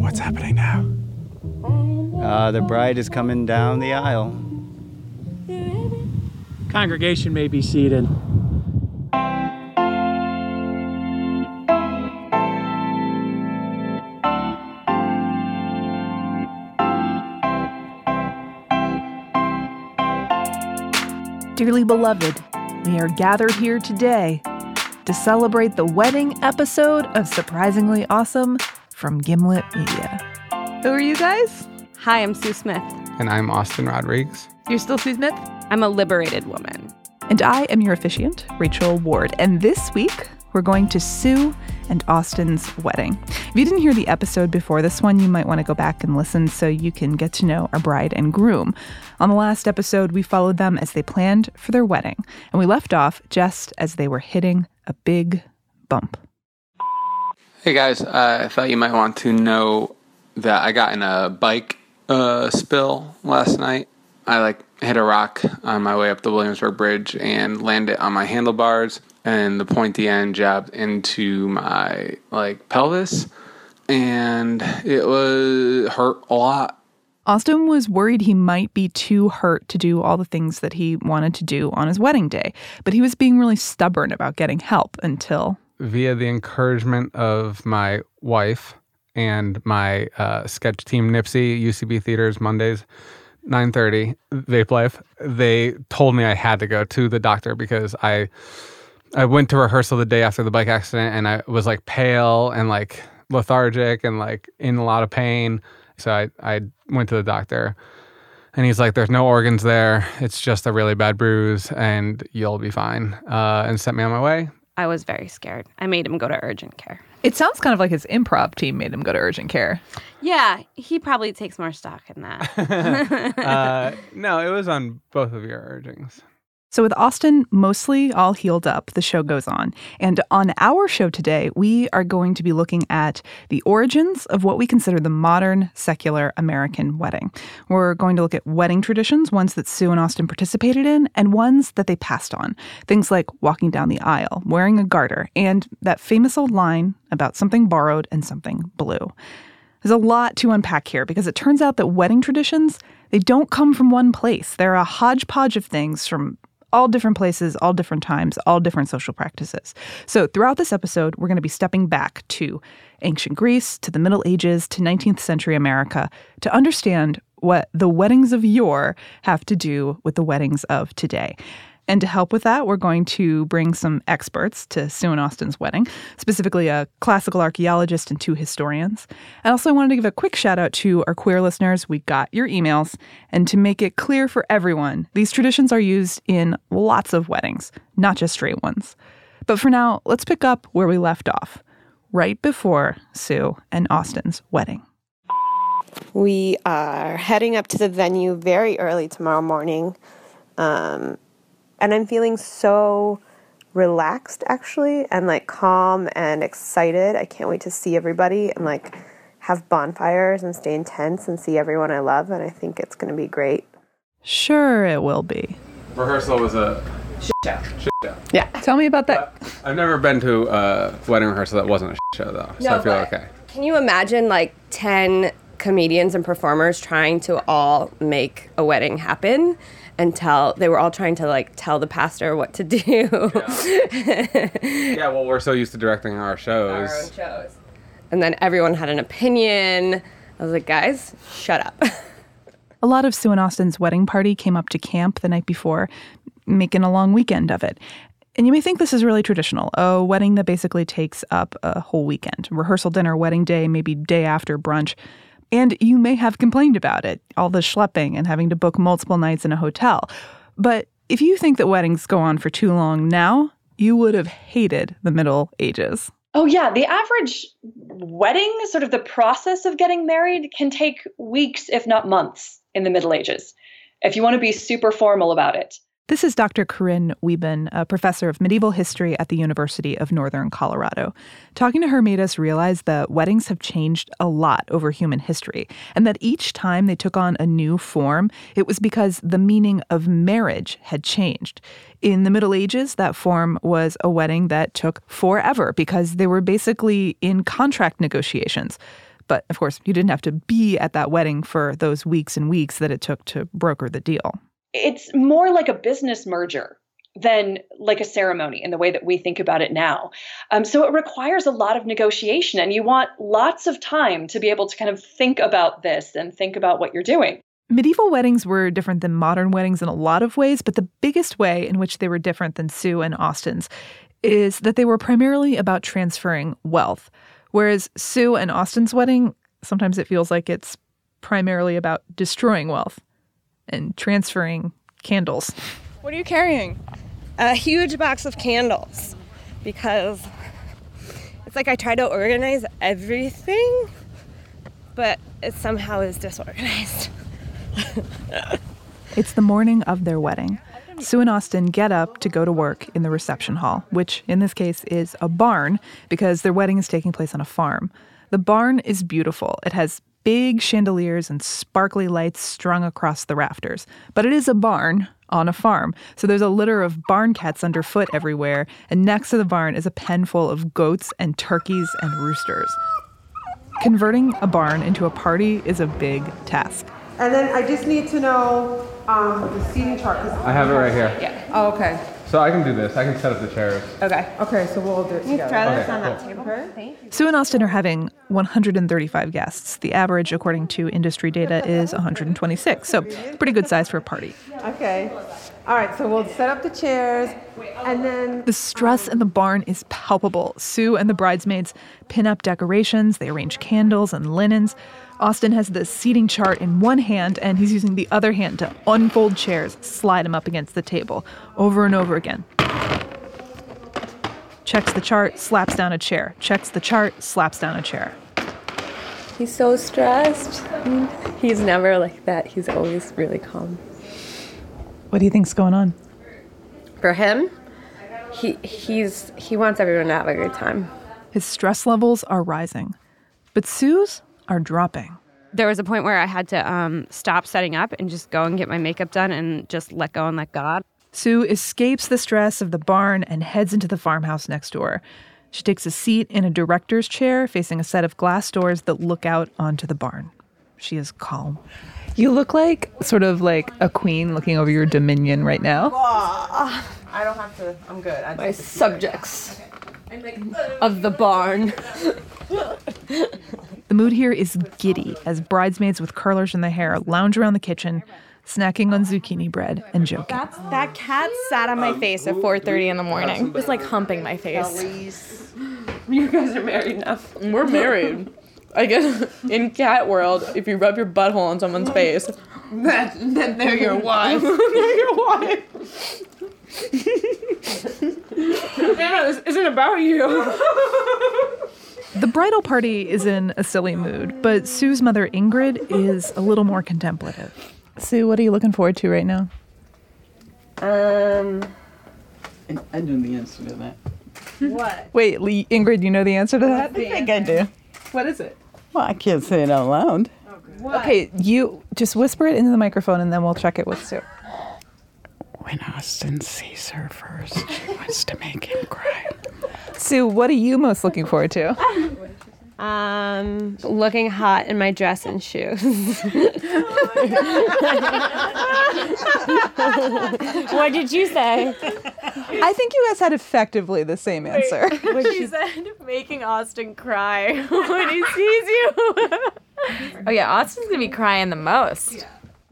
What's happening now? Uh, the bride is coming down the aisle. Congregation may be seated. Dearly beloved, we are gathered here today to celebrate the wedding episode of Surprisingly Awesome from Gimlet Media. Who are you guys? Hi, I'm Sue Smith. And I'm Austin Rodriguez. You're still Sue Smith? I'm a liberated woman. And I am your officiant, Rachel Ward. And this week, we're going to Sue and Austin's wedding. If you didn't hear the episode before this one, you might want to go back and listen so you can get to know our bride and groom. On the last episode, we followed them as they planned for their wedding, and we left off just as they were hitting a big bump. Hey guys, uh, I thought you might want to know that I got in a bike uh, spill last night. I like hit a rock on my way up the Williamsburg Bridge and landed on my handlebars, and the pointy end jabbed into my like pelvis, and it was hurt a lot. Austin was worried he might be too hurt to do all the things that he wanted to do on his wedding day, but he was being really stubborn about getting help until. Via the encouragement of my wife and my uh, sketch team, Nipsey, UCB Theaters, Mondays, 9.30, Vape Life, they told me I had to go to the doctor because I I went to rehearsal the day after the bike accident and I was like pale and like lethargic and like in a lot of pain. So I, I went to the doctor and he's like, there's no organs there. It's just a really bad bruise and you'll be fine. Uh, and sent me on my way. I was very scared. I made him go to urgent care. It sounds kind of like his improv team made him go to urgent care. Yeah, he probably takes more stock in that. uh, no, it was on both of your urgings. So, with Austin mostly all healed up, the show goes on. And on our show today, we are going to be looking at the origins of what we consider the modern secular American wedding. We're going to look at wedding traditions, ones that Sue and Austin participated in, and ones that they passed on. Things like walking down the aisle, wearing a garter, and that famous old line about something borrowed and something blue. There's a lot to unpack here because it turns out that wedding traditions, they don't come from one place. They're a hodgepodge of things from all different places, all different times, all different social practices. So, throughout this episode, we're going to be stepping back to ancient Greece, to the Middle Ages, to 19th century America to understand what the weddings of yore have to do with the weddings of today. And to help with that, we're going to bring some experts to Sue and Austin's wedding, specifically a classical archaeologist and two historians. And also, I wanted to give a quick shout out to our queer listeners. We got your emails. And to make it clear for everyone, these traditions are used in lots of weddings, not just straight ones. But for now, let's pick up where we left off, right before Sue and Austin's wedding. We are heading up to the venue very early tomorrow morning. Um, and I'm feeling so relaxed actually and like calm and excited. I can't wait to see everybody and like have bonfires and stay intense and see everyone I love and I think it's going to be great. Sure, it will be. Rehearsal was a shit show. Shit show. Yeah. Tell me about that. I've never been to a wedding rehearsal that wasn't a shit show though, so No, I feel okay. Can you imagine like 10 comedians and performers trying to all make a wedding happen and tell they were all trying to like tell the pastor what to do. Yeah, well, we're so used to directing our shows. Our own shows. And then everyone had an opinion. I was like, guys, shut up. A lot of Sue and Austin's wedding party came up to camp the night before, making a long weekend of it. And you may think this is really traditional a wedding that basically takes up a whole weekend rehearsal dinner, wedding day, maybe day after brunch. And you may have complained about it all the schlepping and having to book multiple nights in a hotel. But if you think that weddings go on for too long now, you would have hated the Middle Ages. Oh, yeah. The average wedding, sort of the process of getting married, can take weeks, if not months, in the Middle Ages, if you want to be super formal about it. This is Dr. Corinne Wieben, a professor of medieval history at the University of Northern Colorado. Talking to her made us realize that weddings have changed a lot over human history, and that each time they took on a new form, it was because the meaning of marriage had changed. In the Middle Ages, that form was a wedding that took forever because they were basically in contract negotiations. But of course, you didn't have to be at that wedding for those weeks and weeks that it took to broker the deal it's more like a business merger than like a ceremony in the way that we think about it now. Um, so it requires a lot of negotiation, and you want lots of time to be able to kind of think about this and think about what you're doing. Medieval weddings were different than modern weddings in a lot of ways, but the biggest way in which they were different than Sue and Austin's is that they were primarily about transferring wealth. Whereas Sue and Austin's wedding, sometimes it feels like it's primarily about destroying wealth and transferring candles. What are you carrying? A huge box of candles because it's like I try to organize everything, but it somehow is disorganized. it's the morning of their wedding. Sue and Austin get up to go to work in the reception hall, which in this case is a barn because their wedding is taking place on a farm. The barn is beautiful. It has big chandeliers and sparkly lights strung across the rafters. But it is a barn on a farm, so there's a litter of barn cats underfoot everywhere, and next to the barn is a pen full of goats and turkeys and roosters. Converting a barn into a party is a big task. And then I just need to know um, the seating chart. I have it right here. Yeah. Oh, okay. So I can do this. I can set up the chairs. Okay. Okay, so we'll do it together. Throw this Okay, on that cool. table. Okay. Thank you. Sue and Austin are having 135 guests. The average, according to industry data, is 126. So, pretty good size for a party. Okay. All right, so we'll set up the chairs and then The stress in the barn is palpable. Sue and the bridesmaids pin up decorations, they arrange candles and linens. Austin has the seating chart in one hand, and he's using the other hand to unfold chairs, slide them up against the table, over and over again. Checks the chart, slaps down a chair. Checks the chart, slaps down a chair. He's so stressed. He's never like that. He's always really calm. What do you think's going on? For him, he he's he wants everyone to have a good time. His stress levels are rising, but Sue's are dropping. there was a point where I had to um, stop setting up and just go and get my makeup done and just let go and let God. Sue escapes the stress of the barn and heads into the farmhouse next door. She takes a seat in a director's chair facing a set of glass doors that look out onto the barn. She is calm. You look like sort of like a queen looking over your dominion right now. I don't have to. I'm good. I My subjects of the barn. The mood here is giddy as bridesmaids with curlers in their hair lounge around the kitchen, snacking on zucchini bread and joking. That cat sat on my face at 4:30 in the morning. It was like humping my face. You guys are married now. We're married. I guess in cat world, if you rub your butthole on someone's face, Then they're your wife. they're your wife. Anna, this isn't about you. The bridal party is in a silly mood, but Sue's mother Ingrid is a little more contemplative. Sue, what are you looking forward to right now? Um, I know the answer to that. what? Wait, Lee, Ingrid, you know the answer to that? I think I do. What is it? Well, I can't say it out loud. Okay, you just whisper it into the microphone and then we'll check it with Sue. When Austin sees her first, she wants to make him cry. Sue, what are you most looking forward to? Um, looking hot in my dress and shoes. What did you say? I think you guys had effectively the same answer. She said making Austin cry when he sees you. Oh yeah, Austin's gonna be crying the most.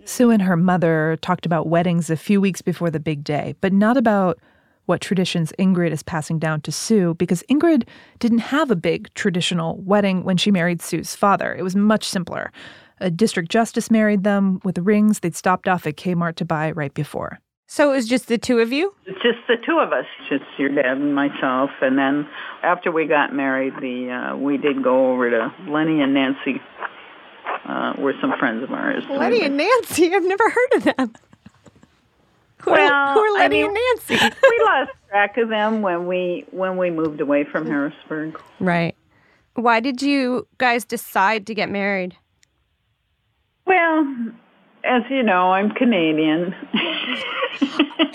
Sue and her mother talked about weddings a few weeks before the big day, but not about what traditions Ingrid is passing down to Sue because Ingrid didn't have a big traditional wedding when she married Sue's father. It was much simpler. A district justice married them with rings they'd stopped off at Kmart to buy right before. So it was just the two of you? It's just the two of us, just your dad and myself. And then after we got married, the uh, we did go over to Lenny and Nancy. Uh, were some friends of ours. Lenny and Nancy, I've never heard of them. Well, who are I mean, and Nancy? we lost track of them when we when we moved away from Harrisburg. Right. Why did you guys decide to get married? Well, as you know, I'm Canadian.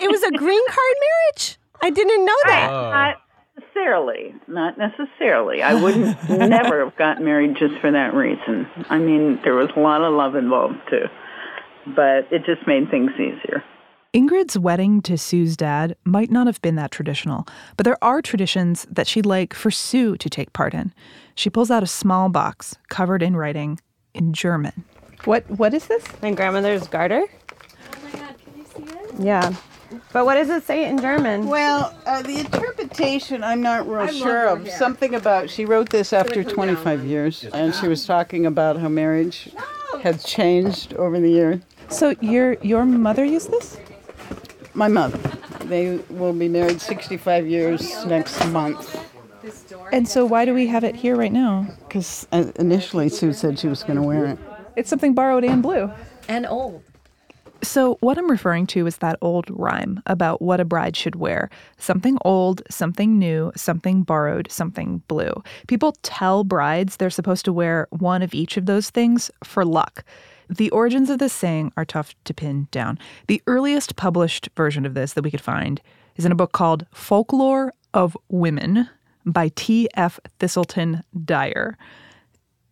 It was a green card marriage? I didn't know that. Not necessarily. Not necessarily. I wouldn't never have gotten married just for that reason. I mean, there was a lot of love involved too, but it just made things easier. Ingrid's wedding to Sue's dad might not have been that traditional, but there are traditions that she'd like for Sue to take part in. She pulls out a small box covered in writing in German. What what is this? My grandmother's garter? Oh my god, can you see it? Yeah. But what does it say in German? Well, uh, the interpretation I'm not real sure of. Something about she wrote this after 25 years, and she was talking about how marriage had changed over the years. So your your mother used this? My mother. They will be married 65 years next month. And so why do we have it here right now? Because initially Sue said she was going to wear it. It's something borrowed and blue. And old. So, what I'm referring to is that old rhyme about what a bride should wear something old, something new, something borrowed, something blue. People tell brides they're supposed to wear one of each of those things for luck. The origins of this saying are tough to pin down. The earliest published version of this that we could find is in a book called Folklore of Women by T.F. Thiselton Dyer.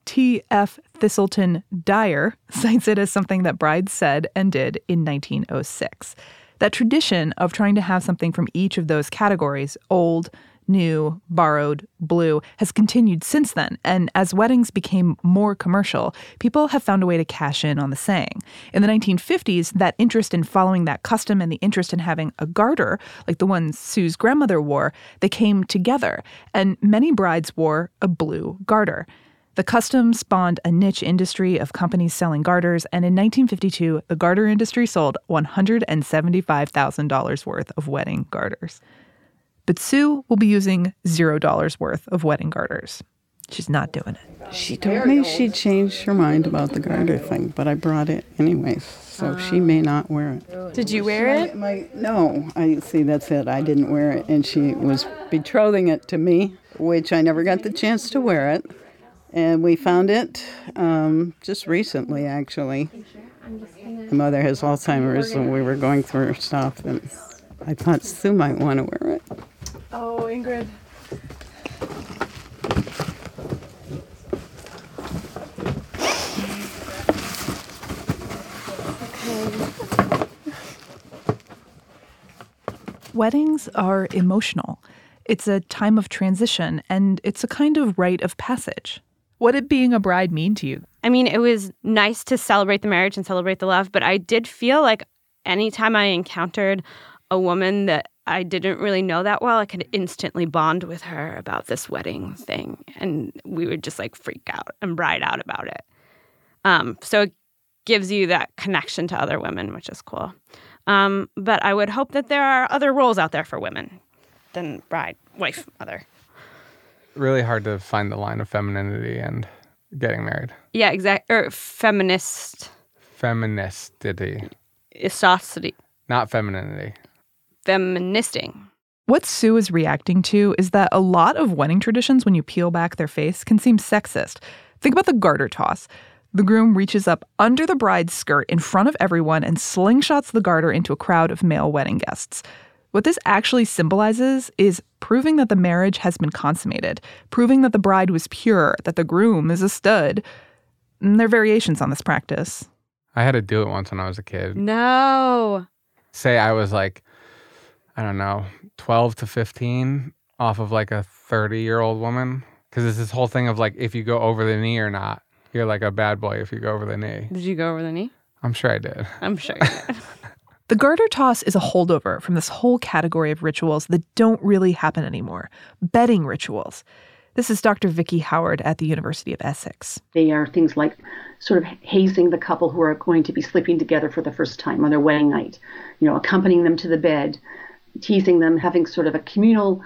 T.F. Thiselton Dyer cites it as something that brides said and did in 1906. That tradition of trying to have something from each of those categories old, new, borrowed, blue has continued since then. And as weddings became more commercial, people have found a way to cash in on the saying. In the 1950s, that interest in following that custom and the interest in having a garter, like the one Sue's grandmother wore, they came together. And many brides wore a blue garter. The custom spawned a niche industry of companies selling garters, and in 1952, the garter industry sold $175,000 worth of wedding garters. But Sue will be using $0 worth of wedding garters. She's not doing it. She told me she changed her mind about the garter thing, but I brought it anyways, so she may not wear it. Did you wear it? My, no, I see. That's it. I didn't wear it, and she was betrothing it to me, which I never got the chance to wear it. And we found it um, just recently, actually. My mother has Alzheimer's, and we were going through her stuff, and I thought Sue might want to wear it. Oh, Ingrid. Weddings are emotional. It's a time of transition, and it's a kind of rite of passage. What did being a bride mean to you? I mean, it was nice to celebrate the marriage and celebrate the love, but I did feel like anytime I encountered a woman that I didn't really know that well, I could instantly bond with her about this wedding thing. And we would just like freak out and bride out about it. Um, so it gives you that connection to other women, which is cool. Um, but I would hope that there are other roles out there for women than bride, wife, mother. Really hard to find the line of femininity and getting married. Yeah, exact. Or feminist, Feministity, isosity, not femininity. feministing. What Sue is reacting to is that a lot of wedding traditions, when you peel back their face, can seem sexist. Think about the garter toss. The groom reaches up under the bride's skirt in front of everyone and slingshots the garter into a crowd of male wedding guests. What this actually symbolizes is proving that the marriage has been consummated, proving that the bride was pure, that the groom is a stud. And there are variations on this practice. I had to do it once when I was a kid. No. Say I was like, I don't know, 12 to 15 off of like a 30 year old woman. Because it's this whole thing of like, if you go over the knee or not, you're like a bad boy if you go over the knee. Did you go over the knee? I'm sure I did. I'm sure you did. The garter toss is a holdover from this whole category of rituals that don't really happen anymore bedding rituals. This is Dr. Vicki Howard at the University of Essex. They are things like sort of hazing the couple who are going to be sleeping together for the first time on their wedding night, you know, accompanying them to the bed, teasing them, having sort of a communal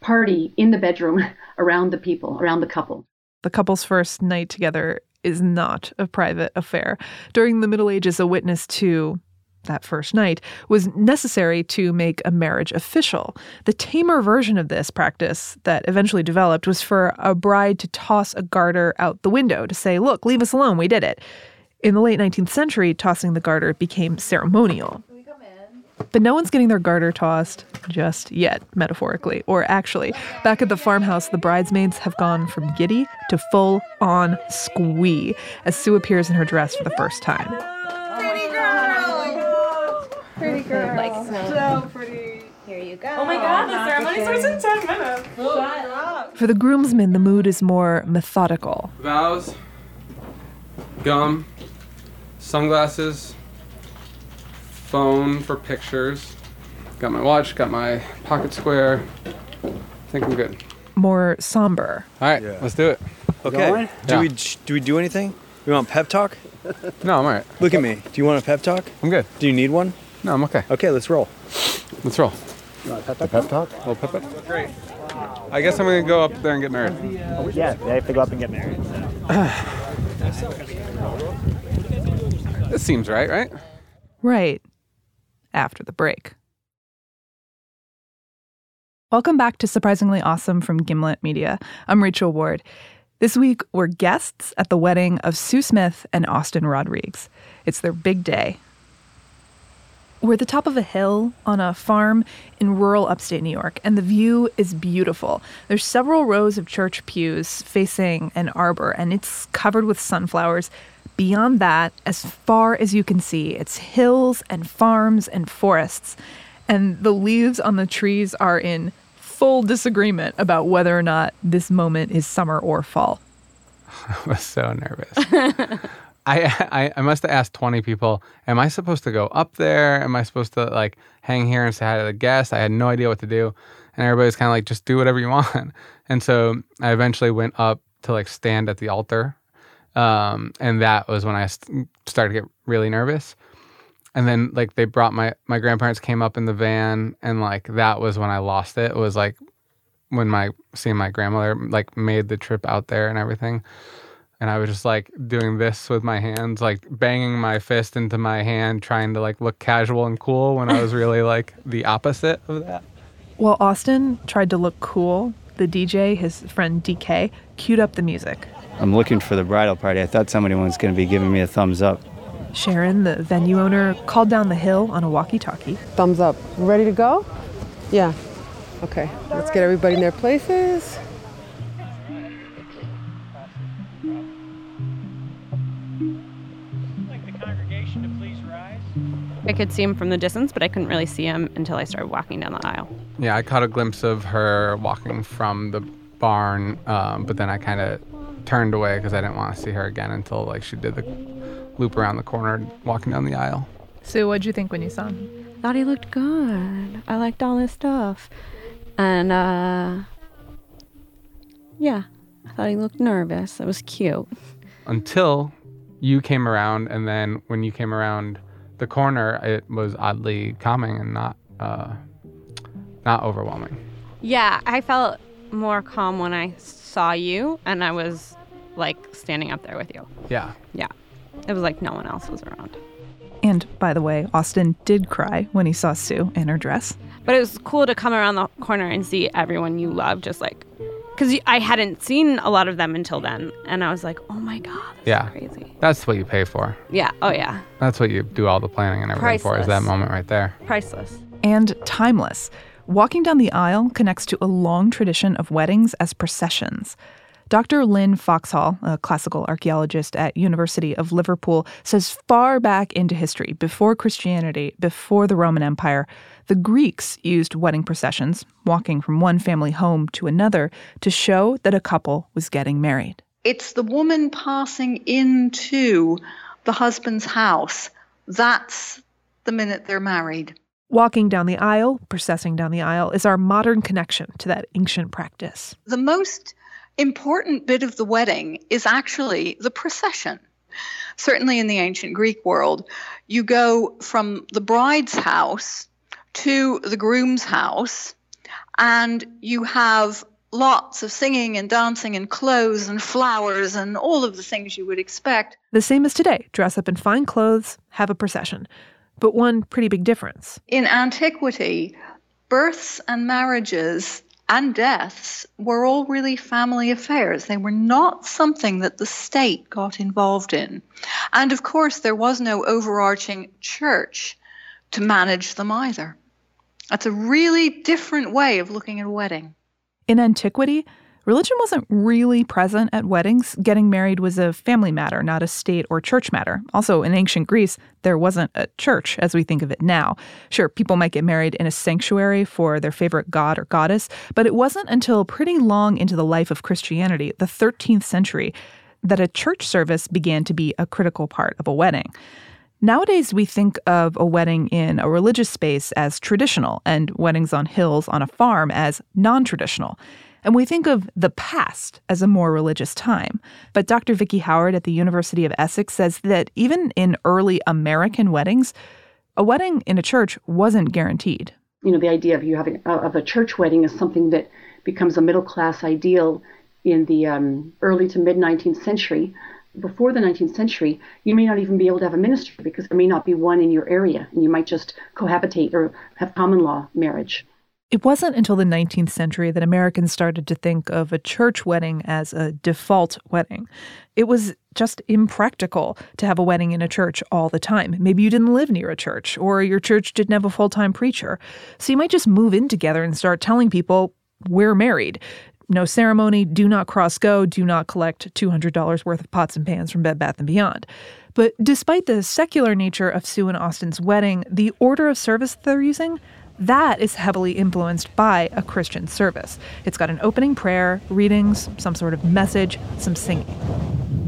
party in the bedroom around the people, around the couple. The couple's first night together is not a private affair. During the Middle Ages, a witness to that first night, was necessary to make a marriage official. The tamer version of this practice that eventually developed was for a bride to toss a garter out the window to say, Look, leave us alone, we did it. In the late 19th century, tossing the garter became ceremonial. But no one's getting their garter tossed just yet, metaphorically. Or actually, back at the farmhouse, the bridesmaids have gone from giddy to full on squee as Sue appears in her dress for the first time. Pretty girl. Like so pretty. Here you go. Oh my god, the ceremony starts in 10 minutes. Shut up. For the groomsmen, the mood is more methodical. Vows, gum, sunglasses, phone for pictures. Got my watch, got my pocket square. think I'm good. more somber. All right, let's do it. Okay. Do Yeah. we do we do anything? We want pep talk? No, I'm all right. Look at me. Do you want a pep talk? I'm good. Do you need one? No, I'm okay. Okay, let's roll. Let's roll. You want a pep talk? Pep talk? Little pep up. Great. I guess I'm gonna go up there and get married. Yeah, they have to go up and get married. This seems right, right? Right after the break. Welcome back to Surprisingly Awesome from Gimlet Media. I'm Rachel Ward. This week, we're guests at the wedding of Sue Smith and Austin Rodriguez. It's their big day. We're at the top of a hill on a farm in rural upstate New York, and the view is beautiful. There's several rows of church pews facing an arbor, and it's covered with sunflowers. Beyond that, as far as you can see, it's hills and farms and forests. And the leaves on the trees are in full disagreement about whether or not this moment is summer or fall. I was so nervous. I, I I must have asked 20 people, am I supposed to go up there? Am I supposed to like hang here and say hi to the guests? I had no idea what to do. And everybody's kind of like, just do whatever you want. And so I eventually went up to like stand at the altar. Um, and that was when I st- started to get really nervous. And then like they brought my my grandparents came up in the van and like that was when I lost it. It was like when my seeing my grandmother like made the trip out there and everything and I was just like doing this with my hands, like banging my fist into my hand, trying to like look casual and cool when I was really like the opposite of that. While Austin tried to look cool, the DJ, his friend DK, queued up the music. I'm looking for the bridal party. I thought somebody was going to be giving me a thumbs up. Sharon, the venue owner, called down the hill on a walkie talkie. Thumbs up. Ready to go? Yeah. Okay. Let's get everybody in their places. I could see him from the distance, but I couldn't really see him until I started walking down the aisle. Yeah, I caught a glimpse of her walking from the barn, um, but then I kind of turned away because I didn't want to see her again until like she did the loop around the corner, walking down the aisle. Sue, what'd you think when you saw him? Thought he looked good. I liked all his stuff. And, uh, yeah, I thought he looked nervous. It was cute. Until you came around, and then when you came around the corner, it was oddly calming and not uh, not overwhelming. Yeah, I felt more calm when I saw you and I was like standing up there with you. Yeah. Yeah. It was like no one else was around. And by the way, Austin did cry when he saw Sue in her dress. But it was cool to come around the corner and see everyone you love just like because I hadn't seen a lot of them until then. And I was like, oh my God. yeah. crazy. That's what you pay for. Yeah. Oh, yeah. That's what you do all the planning and everything for is that moment right there. Priceless. And timeless. Walking down the aisle connects to a long tradition of weddings as processions. Dr. Lin Foxhall, a classical archaeologist at University of Liverpool, says far back into history, before Christianity, before the Roman Empire, the Greeks used wedding processions, walking from one family home to another, to show that a couple was getting married. It's the woman passing into the husband's house. That's the minute they're married. Walking down the aisle, processing down the aisle, is our modern connection to that ancient practice. The most important bit of the wedding is actually the procession. Certainly in the ancient Greek world, you go from the bride's house to the groom's house, and you have lots of singing and dancing and clothes and flowers and all of the things you would expect. The same as today dress up in fine clothes, have a procession. but one pretty big difference. In antiquity, births and marriages and deaths were all really family affairs. They were not something that the state got involved in. And of course, there was no overarching church to manage them either. That's a really different way of looking at a wedding. In antiquity, religion wasn't really present at weddings. Getting married was a family matter, not a state or church matter. Also, in ancient Greece, there wasn't a church as we think of it now. Sure, people might get married in a sanctuary for their favorite god or goddess, but it wasn't until pretty long into the life of Christianity, the 13th century, that a church service began to be a critical part of a wedding. Nowadays, we think of a wedding in a religious space as traditional and weddings on hills on a farm as non traditional. And we think of the past as a more religious time. But Dr. Vicki Howard at the University of Essex says that even in early American weddings, a wedding in a church wasn't guaranteed. You know, the idea of you having uh, of a church wedding is something that becomes a middle class ideal in the um, early to mid 19th century before the 19th century, you may not even be able to have a minister because there may not be one in your area, and you might just cohabitate or have common law marriage. It wasn't until the 19th century that Americans started to think of a church wedding as a default wedding. It was just impractical to have a wedding in a church all the time. Maybe you didn't live near a church, or your church didn't have a full time preacher. So you might just move in together and start telling people, we're married no ceremony, do not cross go, do not collect $200 worth of pots and pans from Bed Bath & Beyond. But despite the secular nature of Sue and Austin's wedding, the order of service they're using, that is heavily influenced by a Christian service. It's got an opening prayer, readings, some sort of message, some singing.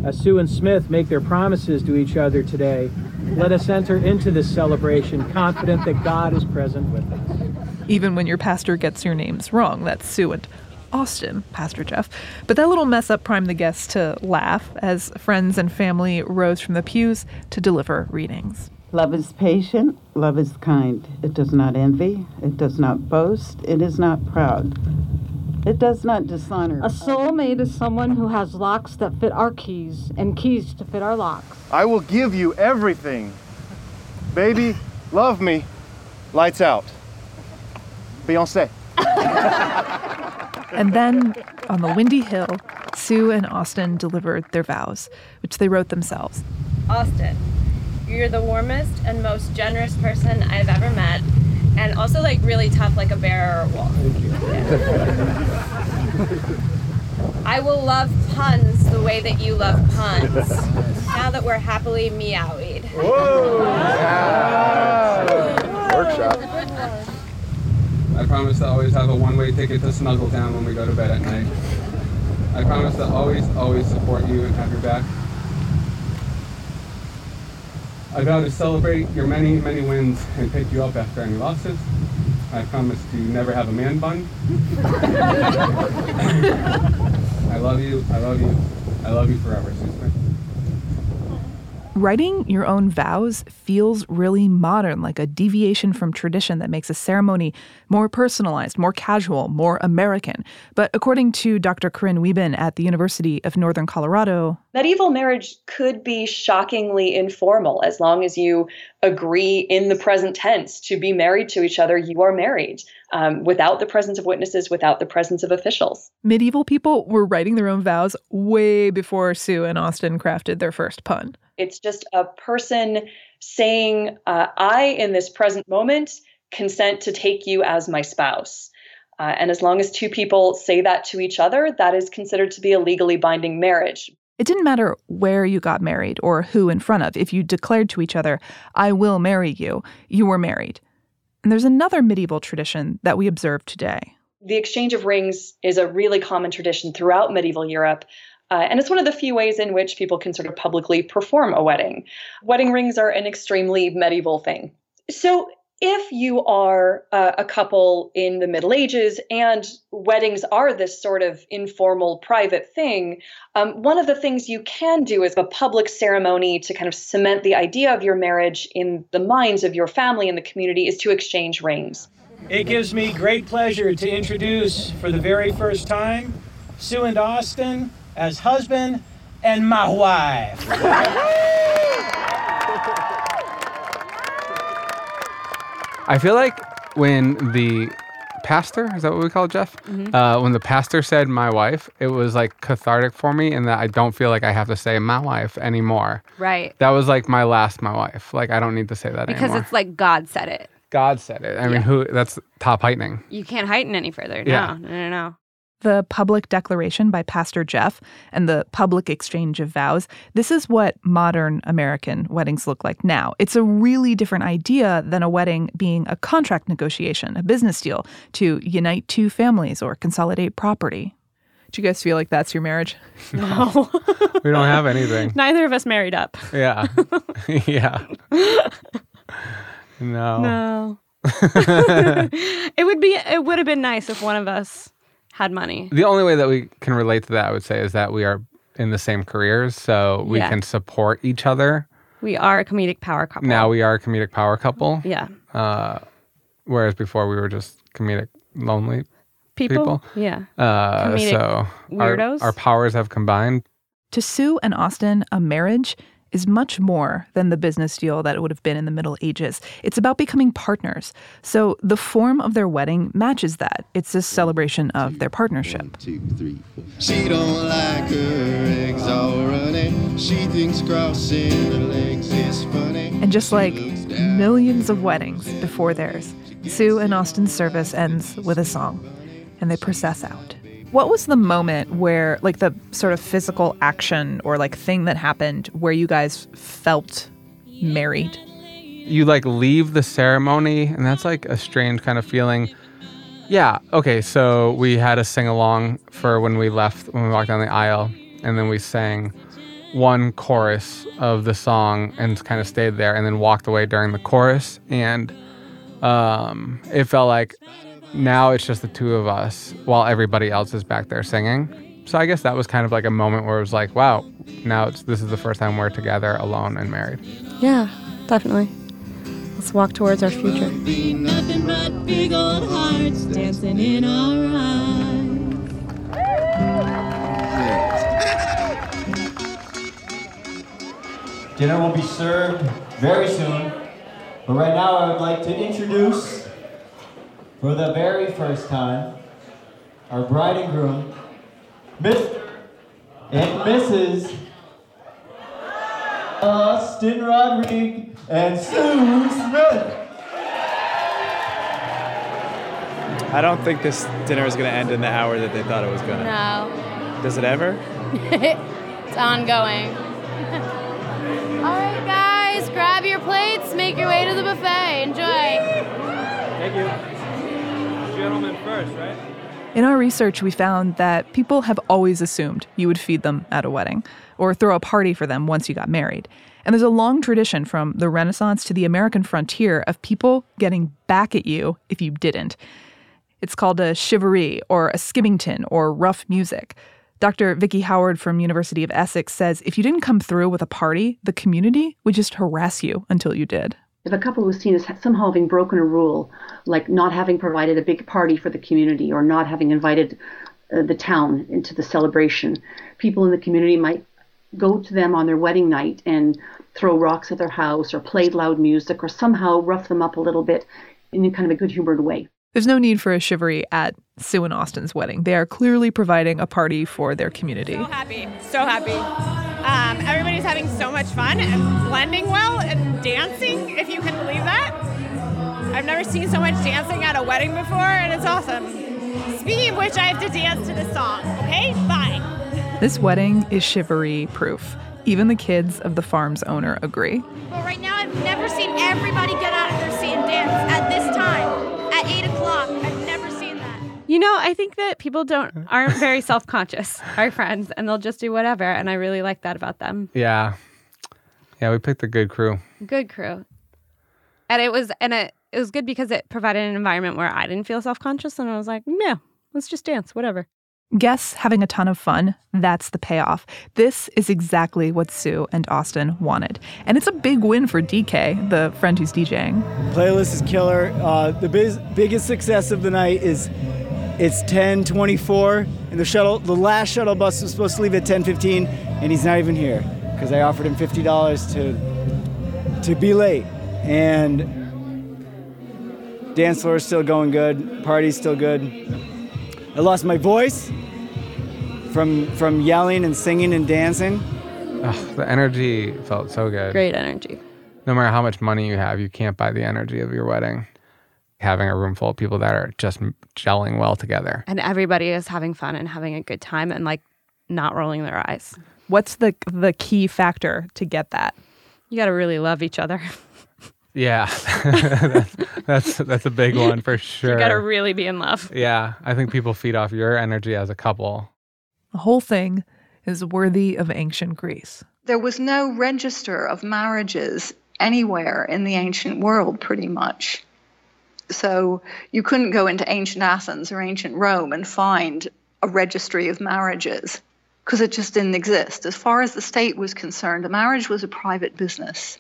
As Sue and Smith make their promises to each other today, let us enter into this celebration confident that God is present with us. Even when your pastor gets your names wrong, that's Sue and Austin, Pastor Jeff. But that little mess up primed the guests to laugh as friends and family rose from the pews to deliver readings. Love is patient, love is kind. It does not envy, it does not boast, it is not proud. It does not dishonor. A soulmate is someone who has locks that fit our keys and keys to fit our locks. I will give you everything. Baby, love me. Lights out. Beyonce. And then on the windy hill, Sue and Austin delivered their vows, which they wrote themselves. Austin, you're the warmest and most generous person I've ever met, and also like really tough like a bear or a wolf. I will love puns the way that you love puns. now that we're happily meowied. Whoa! Workshop. I promise to always have a one-way ticket to Snuggletown when we go to bed at night. I promise to always, always support you and have your back. I vow to celebrate your many, many wins and pick you up after any losses. I promise to never have a man bun. I love you. I love you. I love you forever, sister. Writing your own vows feels really modern, like a deviation from tradition that makes a ceremony more personalized, more casual, more American. But according to Dr. Corinne Wieben at the University of Northern Colorado, medieval marriage could be shockingly informal as long as you agree in the present tense to be married to each other, you are married. Um, without the presence of witnesses, without the presence of officials. Medieval people were writing their own vows way before Sue and Austin crafted their first pun. It's just a person saying, uh, I, in this present moment, consent to take you as my spouse. Uh, and as long as two people say that to each other, that is considered to be a legally binding marriage. It didn't matter where you got married or who in front of. If you declared to each other, I will marry you, you were married. And there's another medieval tradition that we observe today. The exchange of rings is a really common tradition throughout medieval Europe. Uh, and it's one of the few ways in which people can sort of publicly perform a wedding. Wedding rings are an extremely medieval thing. So, if you are uh, a couple in the Middle Ages and weddings are this sort of informal, private thing, um, one of the things you can do is a public ceremony to kind of cement the idea of your marriage in the minds of your family and the community is to exchange rings. It gives me great pleasure to introduce for the very first time Sue and Austin as husband and my wife. I feel like when the pastor is that what we call it, Jeff? Mhm. Uh, when the pastor said "my wife," it was like cathartic for me, in that I don't feel like I have to say "my wife" anymore. Right. That was like my last "my wife." Like I don't need to say that anymore. Because anymore. it's like God said it. God said it. I mean, who? That's top heightening. You can't heighten any further. Yeah. No, no, no, no. The public declaration by Pastor Jeff and the public exchange of vows, this is what modern American weddings look like now. It's a really different idea than a wedding being a contract negotiation, a business deal to unite two families or consolidate property. Do you guys feel like that's your marriage? No. We don't have anything. Neither of us married up. Yeah. yeah. No. No. it would be it would have been nice if one of us had money. The only way that we can relate to that, I would say, is that we are in the same careers, so we Yeah. can support each other. We are a comedic power couple. Now we are a comedic power couple. Yeah. Uh, whereas before we were just comedic lonely People? people. Yeah. Uh, Comedic so our, weirdos? our powers have combined. To Sue and Austin, a marriage is much more than the business deal that it would have been in the Middle Ages. It's about becoming partners. So the form of their wedding matches that. It's a celebration of their partnership. She don't like her eggs all runny. She thinks crossing her legs is funny. And just like millions of weddings before theirs, Sue and Austin's service ends with a song, and they process out. What was the moment where, like, the sort of physical action or like thing that happened where you guys felt married? You like leave the ceremony, and that's like a strange kind of feeling. Yeah. Okay. So we had a sing along for when we left, when we walked down the aisle, and then we sang one chorus of the song and kind of stayed there, and then walked away during the chorus. And um, it felt like now it's just the two of us while everybody else is back there singing. So I guess that was kind of like a moment where it was like, wow, now it's this is the first time we're together alone and married. Yeah, definitely. Let's walk towards our future. Be nothing but big old hearts dancing in our eyes. Dinner will be served very soon, but right now I would like to introduce, for the very first time, our bride and groom, Mr. and Mrs. Austin Rodriguez and Sue Smith. I don't think this dinner is going to end in the hour that they thought it was going to. No. Does it ever? it's ongoing. All right, guys, grab your plates, make your way to the buffet. Enjoy. Thank you. First, right? In our research, we found that people have always assumed you would feed them at a wedding or throw a party for them once you got married. And there's a long tradition from the Renaissance to the American frontier of people getting back at you if you didn't. It's called a shivaree or a skimmington or rough music. Dr. Vicki Howard from University of Essex says if you didn't come through with a party, the community would just harass you until you did. If a couple was seen as somehow having broken a rule, like not having provided a big party for the community or not having invited uh, the town into the celebration, people in the community might go to them on their wedding night and throw rocks at their house or play loud music or somehow rough them up a little bit in kind of a good humored way. There's no need for a shivaree at Sue and Austin's wedding. They are clearly providing a party for their community. So happy, so happy. Um, everybody's having so much fun and blending well and dancing, if you can believe that. I've never seen so much dancing at a wedding before, and it's awesome. Speaking of which, I have to dance to this song, okay? Bye. This wedding is shivaree proof. Even the kids of the farm's owner agree. Well, right now, I've never seen everybody get out of their seat and dance at this time, at 8 o'clock. I've never seen that. You know, I think that people don't aren't very self conscious, our friends, and they'll just do whatever. And I really like that about them. Yeah. Yeah, we picked a good crew. Good crew. And it was and it, it was good because it provided an environment where I didn't feel self conscious and I was like, yeah, let's just dance, whatever. Guests having a ton of fun, that's the payoff. This is exactly what Sue and Austin wanted. And it's a big win for DK, the friend who's DJing. Playlist is killer. Uh, the biz- biggest success of the night is it's 10:24, and the shuttle, the last shuttle bus was supposed to leave at 10:15, and he's not even here because I offered him $50 to to be late, and Dance floor is still going good. Party's still good. I lost my voice from from yelling and singing and dancing. Ugh, the energy felt so good. Great energy. No matter how much money you have, you can't buy the energy of your wedding. Having a room full of people that are just gelling well together. And everybody is having fun and having a good time and like not rolling their eyes. What's the the key factor to get that? You got to really love each other. Yeah, that's, that's that's a big one for sure. You got to really be in love. Yeah, I think people feed off your energy as a couple. The whole thing is worthy of ancient Greece. There was no register of marriages anywhere in the ancient world, pretty much. So you couldn't go into ancient Athens or ancient Rome and find a registry of marriages because it just didn't exist. As far as the state was concerned, a marriage was a private business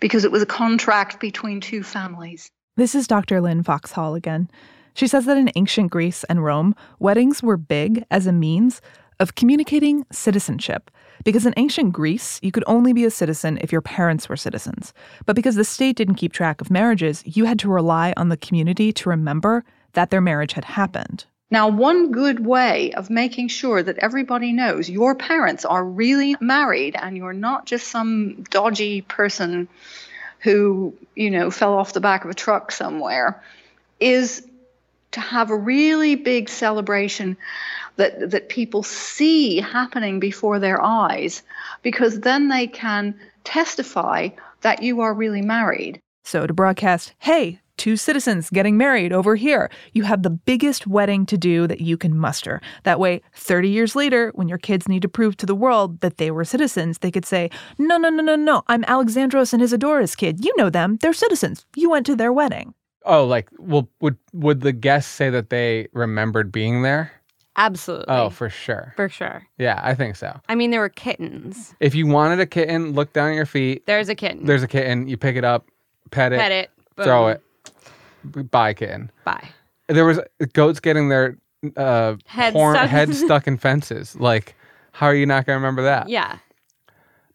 because it was a contract between two families. This is Dr. Lin Foxhall again. She says that in ancient Greece and Rome, weddings were big as a means of communicating citizenship. Because in ancient Greece, you could only be a citizen if your parents were citizens. But because the state didn't keep track of marriages, you had to rely on the community to remember that their marriage had happened. Now, one good way of making sure that everybody knows your parents are really married and you're not just some dodgy person who, you know, fell off the back of a truck somewhere is to have a really big celebration that that people see happening before their eyes because then they can testify that you are really married. So to broadcast, hey, two citizens getting married over here. You have the biggest wedding to do that you can muster. That way, 30 years later, when your kids need to prove to the world that they were citizens, they could say, No, no, no, no, no. I'm Alexandros and Isidora's kid. You know them. They're citizens. You went to their wedding. Oh, like, well, would would the guests say that they remembered being there? Absolutely. Oh, for sure. For sure. Yeah, I think so. I mean, there were kittens. If you wanted a kitten, look down at your feet. There's a kitten. There's a kitten. You pick it up, pet it, Pet it, throw it, buy a kitten. Bye. There was goats getting their uh, Head horn, stuck- head stuck in fences. Like, how are you not going to remember that? Yeah.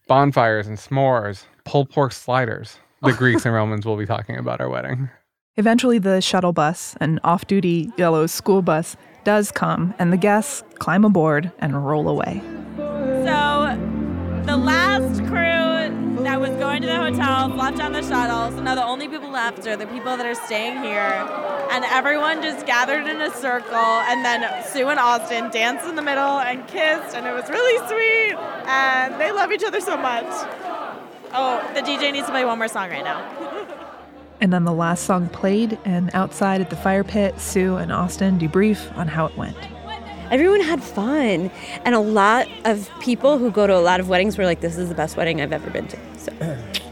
Bonfires and s'mores, pulled pork sliders. The Greeks and Romans will be talking about our wedding. Eventually, the shuttle bus, an off duty yellow school bus, does come, and the guests climb aboard and roll away. So the last crew that was going to the hotel left on the shuttle. So now the only people left are the people that are staying here. And everyone just gathered in a circle. And then Sue and Austin danced in the middle and kissed. And it was really sweet. And they love each other so much. Oh, the DJ needs to play one more song right now. And then the last song played, and outside at the fire pit, Sue and Austin debrief on how it went. Everyone had fun. And a lot of people who go to a lot of weddings were like, this is the best wedding I've ever been to. So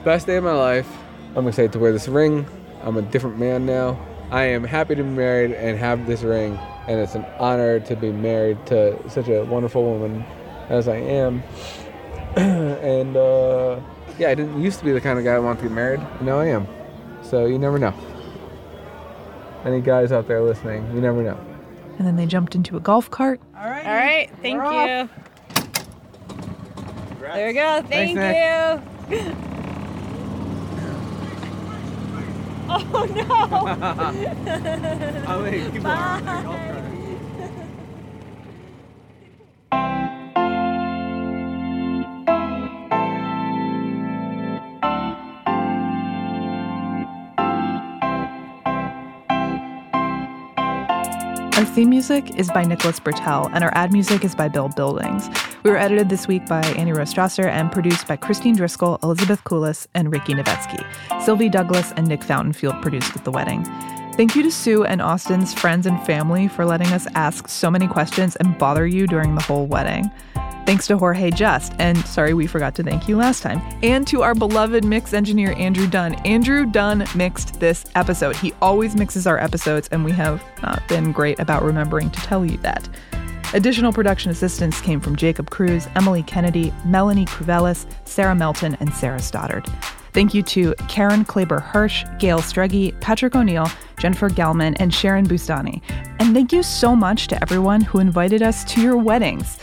Best day of my life. I'm excited to wear this ring. I'm a different man now. I am happy to be married and have this ring, and it's an honor to be married to such a wonderful woman as I am. and uh, yeah, I didn't used to be the kind of guy I want to get married, and now I am. So you never know. Any guys out there listening, you never know. And then they jumped into a golf cart. All right. All right. Thank you. There we go. Thank Nick. you. oh no. I'll make you Bye. Our theme music is by Nicholas Britell, and our ad music is by Build Buildings. We were edited this week by Annie Rose Strasser and produced by Christine Driscoll, Elizabeth Kulas, and Rikki Novetsky. Sylvie Douglis and Nick Fountainfield produced at the wedding. Thank you to Sue and Austin's friends and family for letting us ask so many questions and bother you during the whole wedding. Thanks to Jorge Just, and sorry we forgot to thank you last time, and to our beloved mix engineer Andrew Dunn. Andrew Dunn mixed this episode. He always mixes our episodes, and we have not been great about remembering to tell you that. Additional production assistance came from Jacob Cruz, Emily Kennedy, Melanie Cruvelis, Sarah Melton, and Sarah Stoddard. Thank you to Karen Klaber Hirsch, Gail Streggy, Patrick O'Neill, Jennifer Gelman, and Sharon Bustani. And thank you so much to everyone who invited us to your weddings.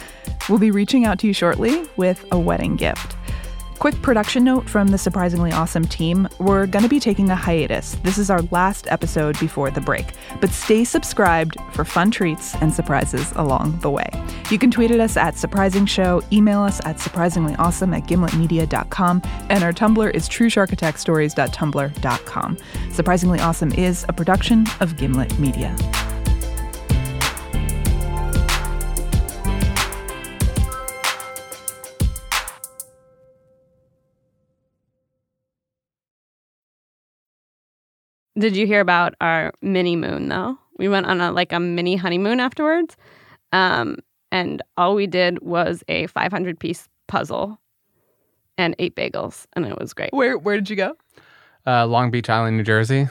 We'll be reaching out to you shortly with a wedding gift. Quick production note from the surprisingly awesome team. We're going to be taking a hiatus. This is our last episode before the break, but stay subscribed for fun treats and surprises along the way. You can tweet at us at Surprising Show, email us at surprisinglyawesome at gimletmedia.com, and our Tumblr is truesharkattackstories.tumblr.com. Surprisingly Awesome is a production of Gimlet Media. Did you hear about our mini moon though? We went on a like a mini honeymoon afterwards. Um, and all we did was a 500 piece puzzle and eight bagels, and it was great. Where where did you go? Uh, Long Beach Island, New Jersey.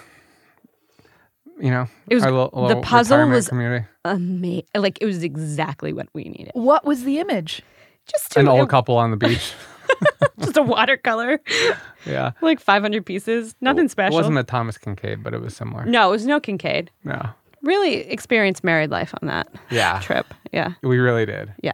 You know, It was our little, the puzzle was community. amazing. Like it was exactly what we needed. What was the image? Just An old couple on the beach. just a watercolor, yeah. like 500 pieces. Nothing special. It wasn't a Thomas Kinkade, but it was similar. no, it was no Kinkade. No. Really experienced married life on that Yeah. trip. Yeah. We really did. Yeah.